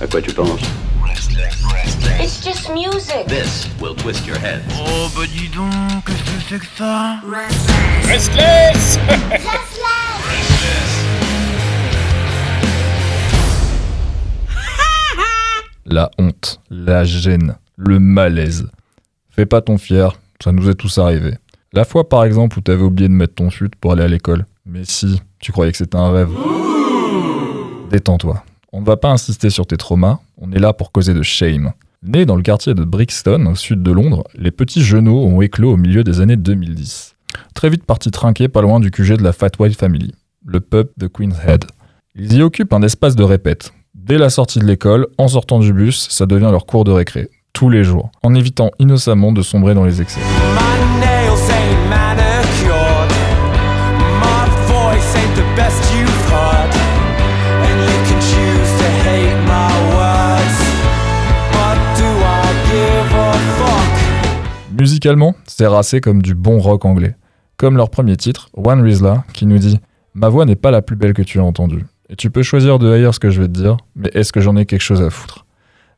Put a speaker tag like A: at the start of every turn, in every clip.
A: À quoi tu penses
B: It's just music.
A: This will twist your head.
C: Oh bah dis donc, qu'est-ce que c'est que ça
D: Restless
E: La honte, la gêne, le malaise. Fais pas ton fier, ça nous est tous arrivé. La fois par exemple où t'avais oublié de mettre ton fut pour aller à l'école. Mais si, tu croyais que c'était un rêve. Détends-toi. On ne va pas insister sur tes traumas, on est là pour causer de shame. Nés dans le quartier de Brixton, au sud de Londres, les petits genoux ont éclos au milieu des années 2010. Très vite partis trinquer pas loin du QG de la Fat White Family, le pub de Queen's Head. Ils y occupent un espace de répète. Dès la sortie de l'école, en sortant du bus, ça devient leur cours de récré. Tous les jours, en évitant innocemment de sombrer dans les excès. Musicalement, c'est racé comme du bon rock anglais. Comme leur premier titre, One Rizla, qui nous dit Ma voix n'est pas la plus belle que tu as entendue. Et tu peux choisir de haïr ce que je vais te dire, mais est-ce que j'en ai quelque chose à foutre?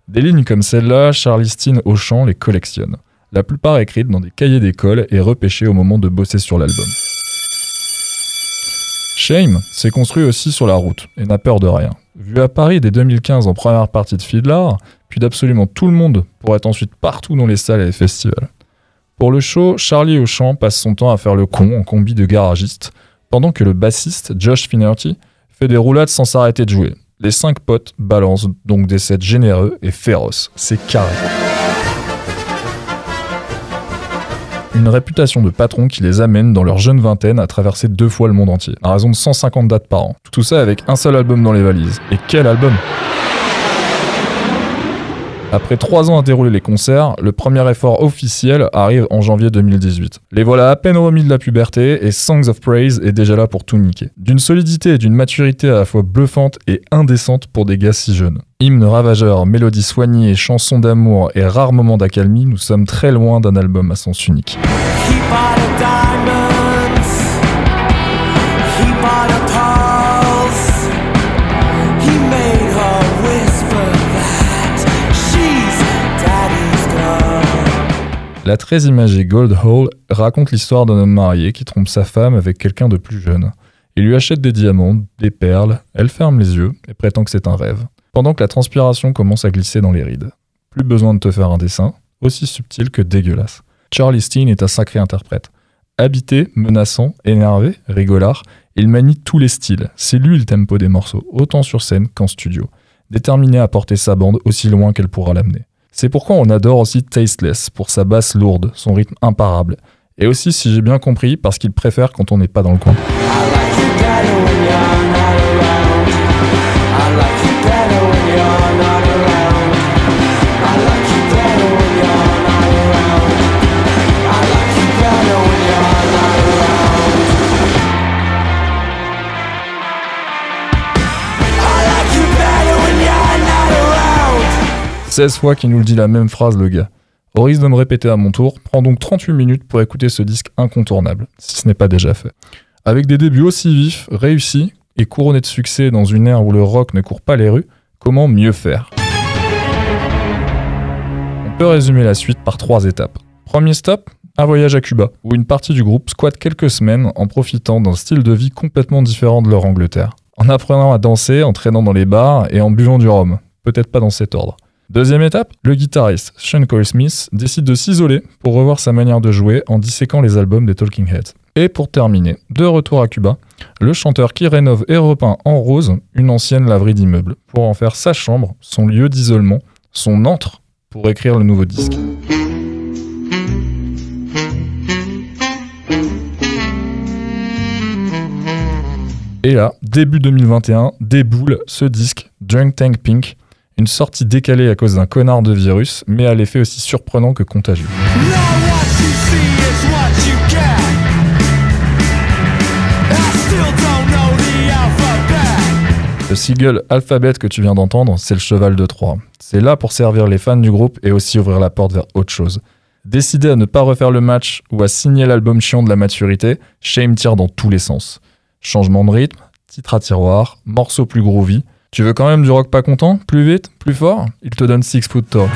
E: Des lignes comme celle-là, Charlie Steen au chant les collectionne. La plupart écrites dans des cahiers d'école et repêchées au moment de bosser sur l'album. Shame s'est construit aussi sur la route et n'a peur de rien. Vu à Paris dès 2015 en première partie de Fiddler, puis d'absolument tout le monde pour être ensuite partout dans les salles et les festivals. Pour le show, Charlie Auchan passe son temps à faire le con en combi de garagiste, pendant que le bassiste Josh Finnerty fait des roulades sans s'arrêter de jouer. Les cinq potes balancent donc des sets généreux et féroces. C'est carré. Une réputation de patron qui les amène dans leur jeune vingtaine à traverser deux fois le monde entier, à raison de 150 dates par an. Tout ça avec un seul album dans les valises. Et quel album? Après trois ans à dérouler les concerts, le premier effort officiel arrive en janvier 2018. Les voilà à peine remis de la puberté et Songs of Praise est déjà là pour tout niquer. D'une solidité et d'une maturité à la fois bluffante et indécente pour des gars si jeunes. Hymne ravageur, mélodie soignée, chansons d'amour et rares moments d'accalmie, nous sommes très loin d'un album à sens unique. La très imagée Gold Hole raconte l'histoire d'un homme marié qui trompe sa femme avec quelqu'un de plus jeune. Il lui achète des diamants, des perles, elle ferme les yeux et prétend que c'est un rêve. Pendant que la transpiration commence à glisser dans les rides. Plus besoin de te faire un dessin, aussi subtil que dégueulasse. Charlie Steen est un sacré interprète. Habité, menaçant, énervé, rigolard, il manie tous les styles. C'est lui le tempo des morceaux, autant sur scène qu'en studio. Déterminé à porter sa bande aussi loin qu'elle pourra l'amener. C'est pourquoi on adore aussi Tasteless, pour sa basse lourde, son rythme imparable. Et aussi, si j'ai bien compris, parce qu'il préfère quand on n'est pas dans le coin. 16 fois qu'il nous le dit la même phrase, le gars. Au risque de me répéter à mon tour, prends donc 38 minutes pour écouter ce disque incontournable, si ce n'est pas déjà fait. Avec des débuts aussi vifs, réussis et couronnés de succès dans une ère où le rock ne court pas les rues, comment mieux faire? On peut résumer la suite par trois étapes. Premier stop, un voyage à Cuba, où une partie du groupe squatte quelques semaines en profitant d'un style de vie complètement différent de leur Angleterre. En apprenant à danser, en traînant dans les bars et en buvant du rhum. Peut-être pas dans cet ordre. Deuxième étape, le guitariste Sean Cole Smith décide de s'isoler pour revoir sa manière de jouer en disséquant les albums des Talking Heads. Et pour terminer, de retour à Cuba, le chanteur qui rénove et repeint en rose une ancienne laverie d'immeuble pour en faire sa chambre, son lieu d'isolement, son antre pour écrire le nouveau disque. Et là, début 2021, déboule ce disque, Drunk Tank Pink, une sortie décalée à cause d'un connard de virus, mais à l'effet aussi surprenant que contagieux. Le single Alphabet que tu viens d'entendre, c'est le cheval de Troie. C'est là pour servir les fans du groupe et aussi ouvrir la porte vers autre chose. Décidé à ne pas refaire le match ou à signer l'album chiant de la maturité, Shame tire dans tous les sens. Changement de rythme, titre à tiroir, morceau plus groovy, Tu veux quand même du rock pas content? Plus vite? Plus fort? Il te donne Six Foot tall.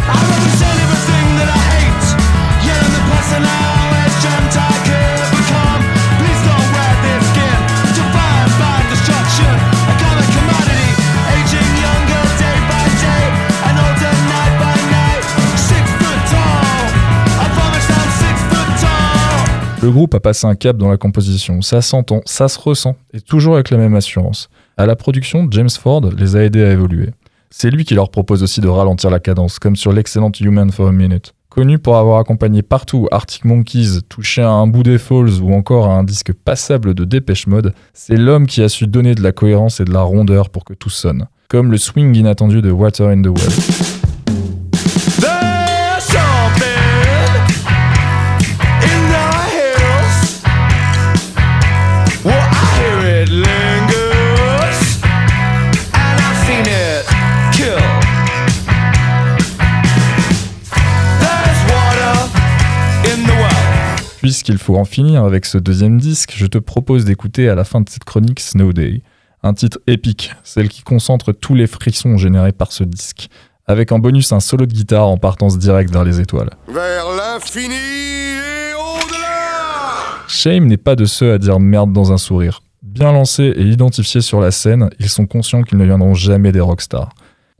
E: Le groupe a passé un cap dans la composition, ça s'entend, ça se ressent, et toujours avec la même assurance. À la production, James Ford les a aidés à évoluer. C'est lui qui leur propose aussi de ralentir la cadence, comme sur l'excellente Human for a Minute. Connu pour avoir accompagné partout Arctic Monkeys, touché à un bout des Falls ou encore à un disque passable de Dépêche Mode, c'est l'homme qui a su donner de la cohérence et de la rondeur pour que tout sonne. Comme le swing inattendu de Water in the Well. Puisqu'il faut en finir avec ce deuxième disque, je te propose d'écouter à la fin de cette chronique Snow Day, un titre épique, celle qui concentre tous les frissons générés par ce disque, avec en bonus un solo de guitare en partance directe vers les étoiles.
A: Vers l'infini et au-delà
E: Shame n'est pas de ceux à dire merde dans un sourire. Bien lancés et identifiés sur la scène, ils sont conscients qu'ils ne viendront jamais des rockstars.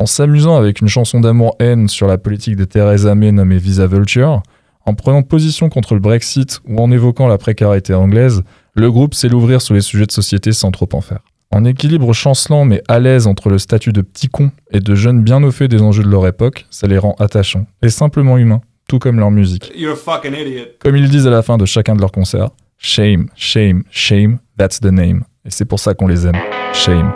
E: En s'amusant avec une chanson d'amour-haine sur la politique de Theresa May nommée Visa Vulture, en prenant position contre le Brexit ou en évoquant la précarité anglaise, le groupe sait l'ouvrir sur les sujets de société sans trop en faire. En équilibre chancelant mais à l'aise entre le statut de petit con et de jeunes bien au fait des enjeux de leur époque, ça les rend attachants et simplement humains, tout comme leur musique.
F: You're a fucking idiot.
E: Comme ils disent à la fin de chacun de leurs concerts, Shame, shame, shame, that's the name. Et c'est pour ça qu'on les aime. Shame.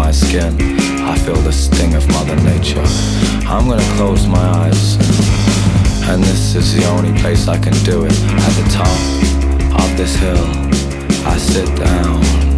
G: My skin, I feel the sting of Mother Nature. I'm gonna close my eyes. And this is the only place I can do it. At the top of this hill, I sit down.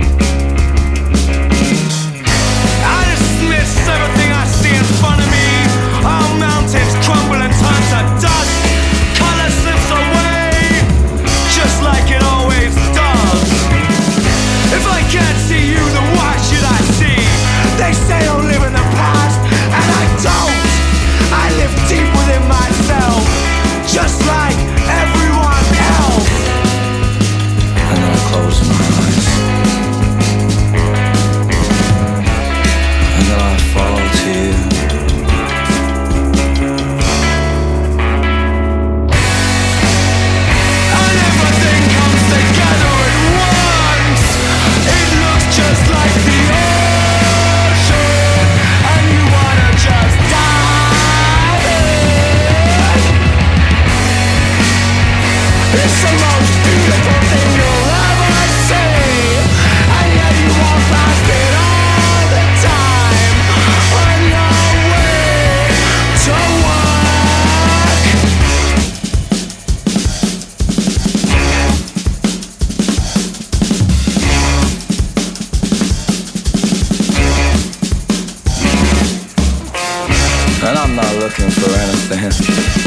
G: Looking for anything.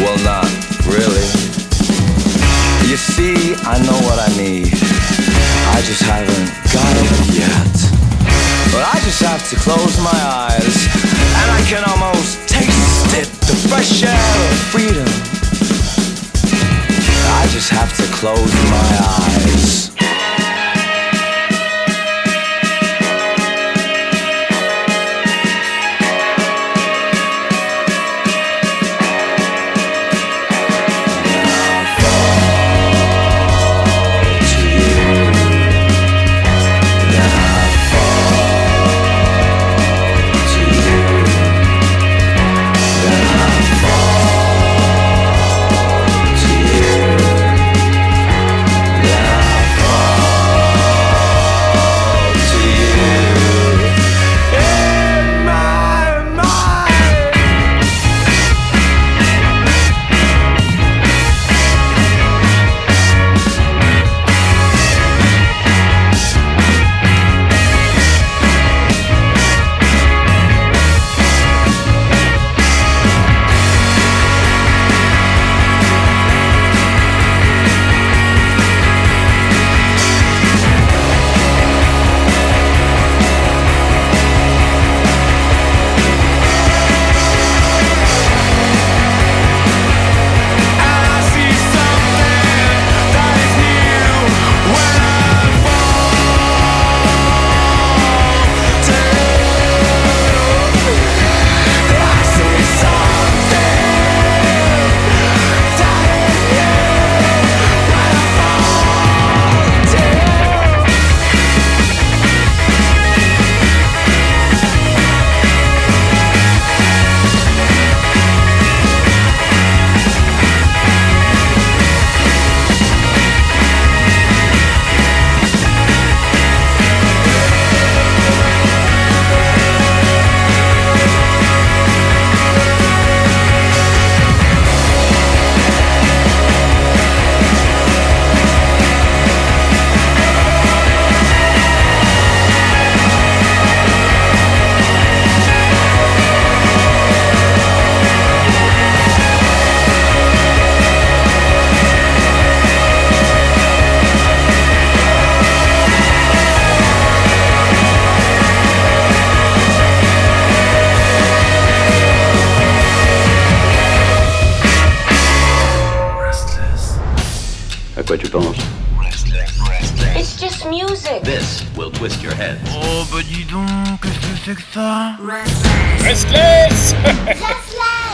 G: Well, not really. See, I know what I need. I just haven't got it yet. But I just have to close my eyes, and I can almost taste it the fresh air of freedom. I just have to close my eyes.
F: Penses
B: It's just music.
F: This will twist your head.
H: Oh bah dis donc, qu'est-ce que c'est que ça?
D: Restless
I: Restless